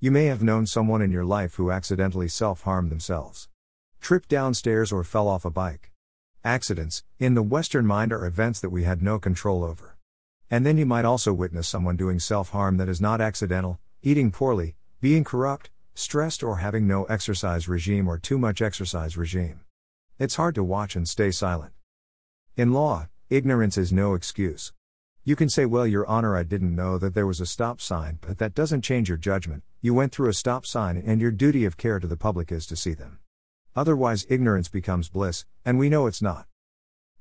You may have known someone in your life who accidentally self harmed themselves. Tripped downstairs or fell off a bike. Accidents, in the Western mind, are events that we had no control over. And then you might also witness someone doing self harm that is not accidental, eating poorly, being corrupt, stressed, or having no exercise regime or too much exercise regime. It's hard to watch and stay silent. In law, ignorance is no excuse. You can say, Well, Your Honor, I didn't know that there was a stop sign, but that doesn't change your judgment. You went through a stop sign, and your duty of care to the public is to see them. Otherwise, ignorance becomes bliss, and we know it's not.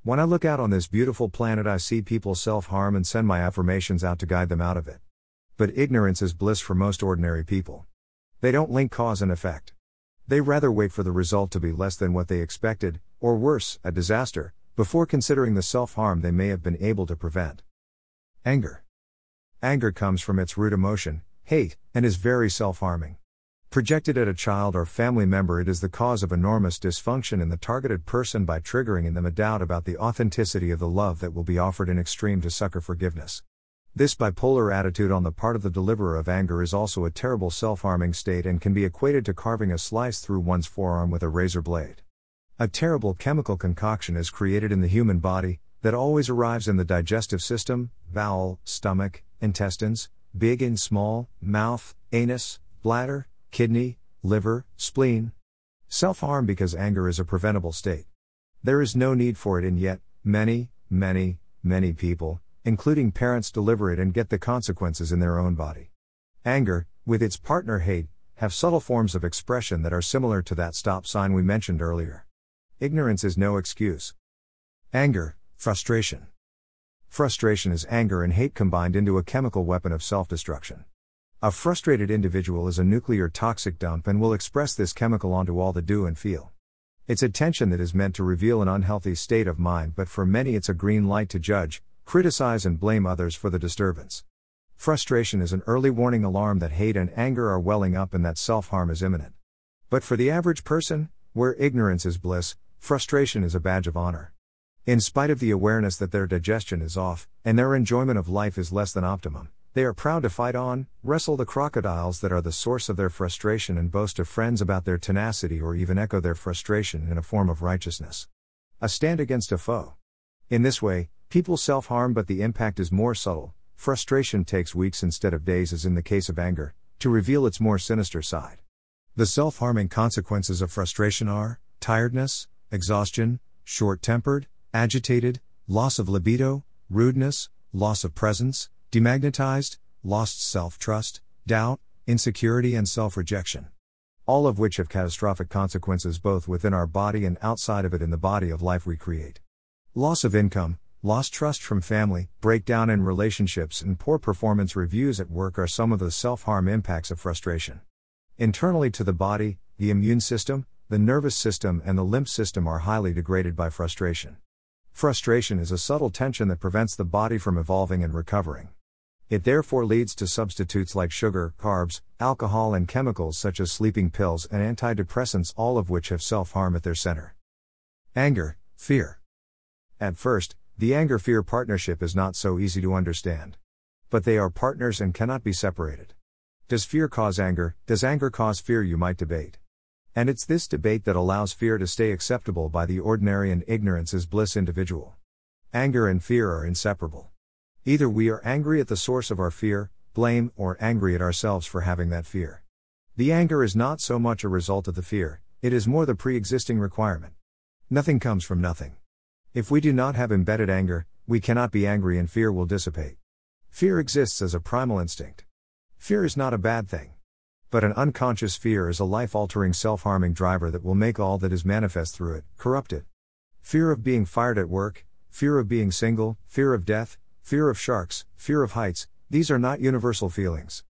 When I look out on this beautiful planet, I see people self harm and send my affirmations out to guide them out of it. But ignorance is bliss for most ordinary people. They don't link cause and effect. They rather wait for the result to be less than what they expected, or worse, a disaster, before considering the self harm they may have been able to prevent. Anger. Anger comes from its root emotion, hate, and is very self harming. Projected at a child or family member, it is the cause of enormous dysfunction in the targeted person by triggering in them a doubt about the authenticity of the love that will be offered in extreme to succor forgiveness. This bipolar attitude on the part of the deliverer of anger is also a terrible self harming state and can be equated to carving a slice through one's forearm with a razor blade. A terrible chemical concoction is created in the human body that always arrives in the digestive system, bowel, stomach, intestines, big and small, mouth, anus, bladder, kidney, liver, spleen. Self harm because anger is a preventable state. There is no need for it, and yet, many, many, many people, including parents, deliver it and get the consequences in their own body. Anger, with its partner hate, have subtle forms of expression that are similar to that stop sign we mentioned earlier. Ignorance is no excuse. Anger, frustration. Frustration is anger and hate combined into a chemical weapon of self destruction. A frustrated individual is a nuclear toxic dump and will express this chemical onto all that do and feel. It's a tension that is meant to reveal an unhealthy state of mind, but for many it's a green light to judge, criticize, and blame others for the disturbance. Frustration is an early warning alarm that hate and anger are welling up and that self harm is imminent. But for the average person, where ignorance is bliss, frustration is a badge of honor. In spite of the awareness that their digestion is off, and their enjoyment of life is less than optimum, they are proud to fight on, wrestle the crocodiles that are the source of their frustration, and boast to friends about their tenacity or even echo their frustration in a form of righteousness. A stand against a foe. In this way, people self harm, but the impact is more subtle. Frustration takes weeks instead of days, as in the case of anger, to reveal its more sinister side. The self harming consequences of frustration are tiredness, exhaustion, short tempered, agitated, loss of libido, rudeness, loss of presence, demagnetized, lost self trust, doubt, insecurity, and self rejection. All of which have catastrophic consequences both within our body and outside of it in the body of life we create. Loss of income, lost trust from family, breakdown in relationships, and poor performance reviews at work are some of the self harm impacts of frustration. Internally to the body, the immune system, the nervous system, and the lymph system are highly degraded by frustration. Frustration is a subtle tension that prevents the body from evolving and recovering. It therefore leads to substitutes like sugar, carbs, alcohol, and chemicals such as sleeping pills and antidepressants, all of which have self harm at their center. Anger, fear. At first, the anger fear partnership is not so easy to understand. But they are partners and cannot be separated. Does fear cause anger? Does anger cause fear? You might debate. And it's this debate that allows fear to stay acceptable by the ordinary and ignorance is bliss individual. Anger and fear are inseparable. Either we are angry at the source of our fear, blame, or angry at ourselves for having that fear. The anger is not so much a result of the fear, it is more the pre existing requirement. Nothing comes from nothing. If we do not have embedded anger, we cannot be angry and fear will dissipate. Fear exists as a primal instinct. Fear is not a bad thing. But an unconscious fear is a life altering self harming driver that will make all that is manifest through it corrupt it. Fear of being fired at work, fear of being single, fear of death, fear of sharks, fear of heights, these are not universal feelings.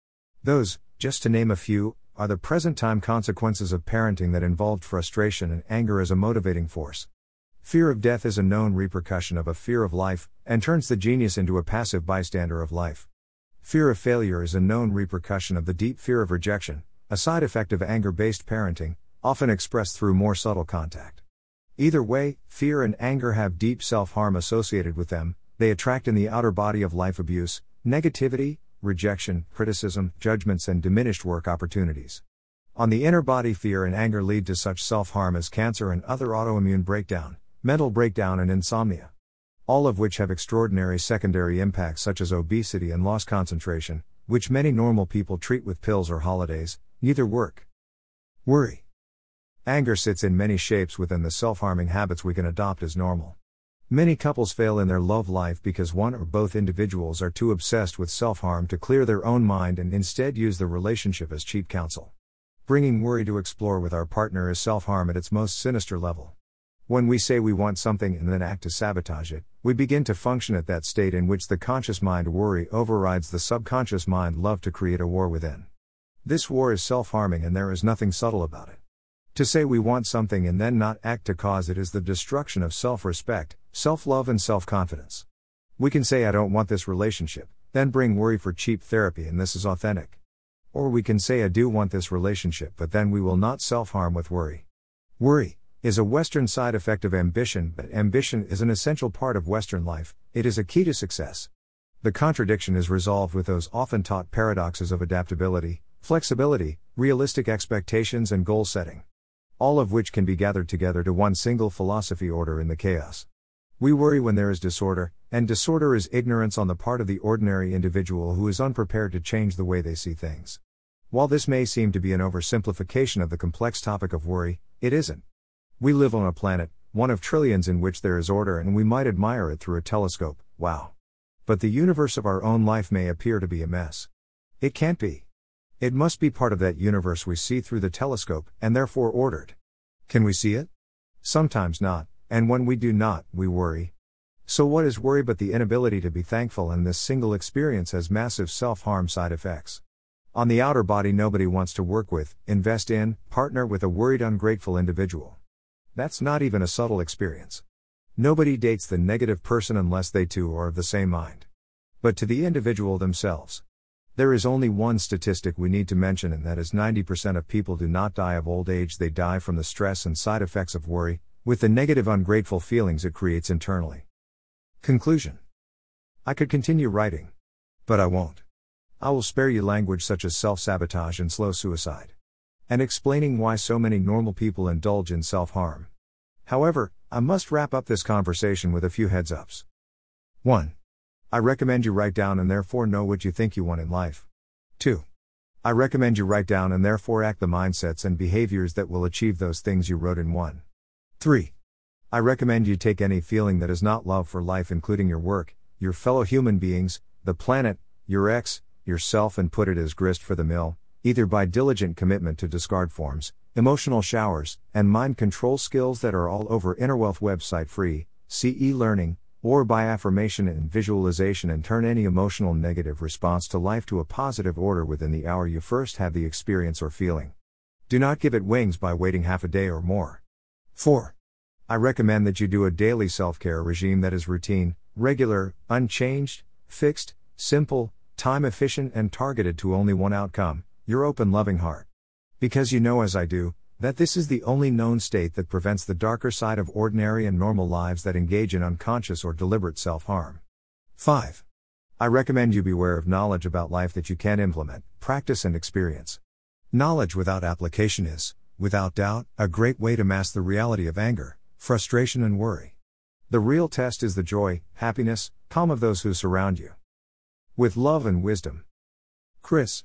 Those, just to name a few, are the present time consequences of parenting that involved frustration and anger as a motivating force. Fear of death is a known repercussion of a fear of life, and turns the genius into a passive bystander of life. Fear of failure is a known repercussion of the deep fear of rejection, a side effect of anger based parenting, often expressed through more subtle contact. Either way, fear and anger have deep self harm associated with them, they attract in the outer body of life abuse, negativity, rejection, criticism, judgments, and diminished work opportunities. On the inner body, fear and anger lead to such self harm as cancer and other autoimmune breakdown, mental breakdown, and insomnia. All of which have extraordinary secondary impacts such as obesity and lost concentration, which many normal people treat with pills or holidays, neither work. Worry. Anger sits in many shapes within the self harming habits we can adopt as normal. Many couples fail in their love life because one or both individuals are too obsessed with self harm to clear their own mind and instead use the relationship as cheap counsel. Bringing worry to explore with our partner is self harm at its most sinister level. When we say we want something and then act to sabotage it, we begin to function at that state in which the conscious mind worry overrides the subconscious mind love to create a war within. This war is self harming and there is nothing subtle about it. To say we want something and then not act to cause it is the destruction of self respect, self love, and self confidence. We can say, I don't want this relationship, then bring worry for cheap therapy, and this is authentic. Or we can say, I do want this relationship, but then we will not self harm with worry. Worry is a Western side effect of ambition, but ambition is an essential part of Western life, it is a key to success. The contradiction is resolved with those often taught paradoxes of adaptability, flexibility, realistic expectations, and goal setting. All of which can be gathered together to one single philosophy order in the chaos. We worry when there is disorder, and disorder is ignorance on the part of the ordinary individual who is unprepared to change the way they see things. While this may seem to be an oversimplification of the complex topic of worry, it isn't. We live on a planet, one of trillions in which there is order, and we might admire it through a telescope, wow. But the universe of our own life may appear to be a mess. It can't be. It must be part of that universe we see through the telescope, and therefore ordered. Can we see it? Sometimes not, and when we do not, we worry. So, what is worry but the inability to be thankful, and this single experience has massive self harm side effects? On the outer body, nobody wants to work with, invest in, partner with a worried, ungrateful individual. That's not even a subtle experience. Nobody dates the negative person unless they too are of the same mind. But to the individual themselves. There is only one statistic we need to mention, and that is 90% of people do not die of old age, they die from the stress and side effects of worry, with the negative, ungrateful feelings it creates internally. Conclusion I could continue writing. But I won't. I will spare you language such as self sabotage and slow suicide. And explaining why so many normal people indulge in self harm. However, I must wrap up this conversation with a few heads ups. 1. I recommend you write down and therefore know what you think you want in life. 2. I recommend you write down and therefore act the mindsets and behaviors that will achieve those things you wrote in 1. 3. I recommend you take any feeling that is not love for life, including your work, your fellow human beings, the planet, your ex, yourself and put it as grist for the mill, either by diligent commitment to discard forms, emotional showers, and mind control skills that are all over InnerWealth website free, CE learning, or by affirmation and visualization and turn any emotional negative response to life to a positive order within the hour you first have the experience or feeling. Do not give it wings by waiting half a day or more. 4. I recommend that you do a daily self care regime that is routine, regular, unchanged, fixed, simple, time efficient and targeted to only one outcome your open, loving heart. Because you know, as I do, that this is the only known state that prevents the darker side of ordinary and normal lives that engage in unconscious or deliberate self harm. 5. I recommend you beware of knowledge about life that you can't implement, practice, and experience. Knowledge without application is, without doubt, a great way to mask the reality of anger, frustration, and worry. The real test is the joy, happiness, calm of those who surround you. With love and wisdom. Chris.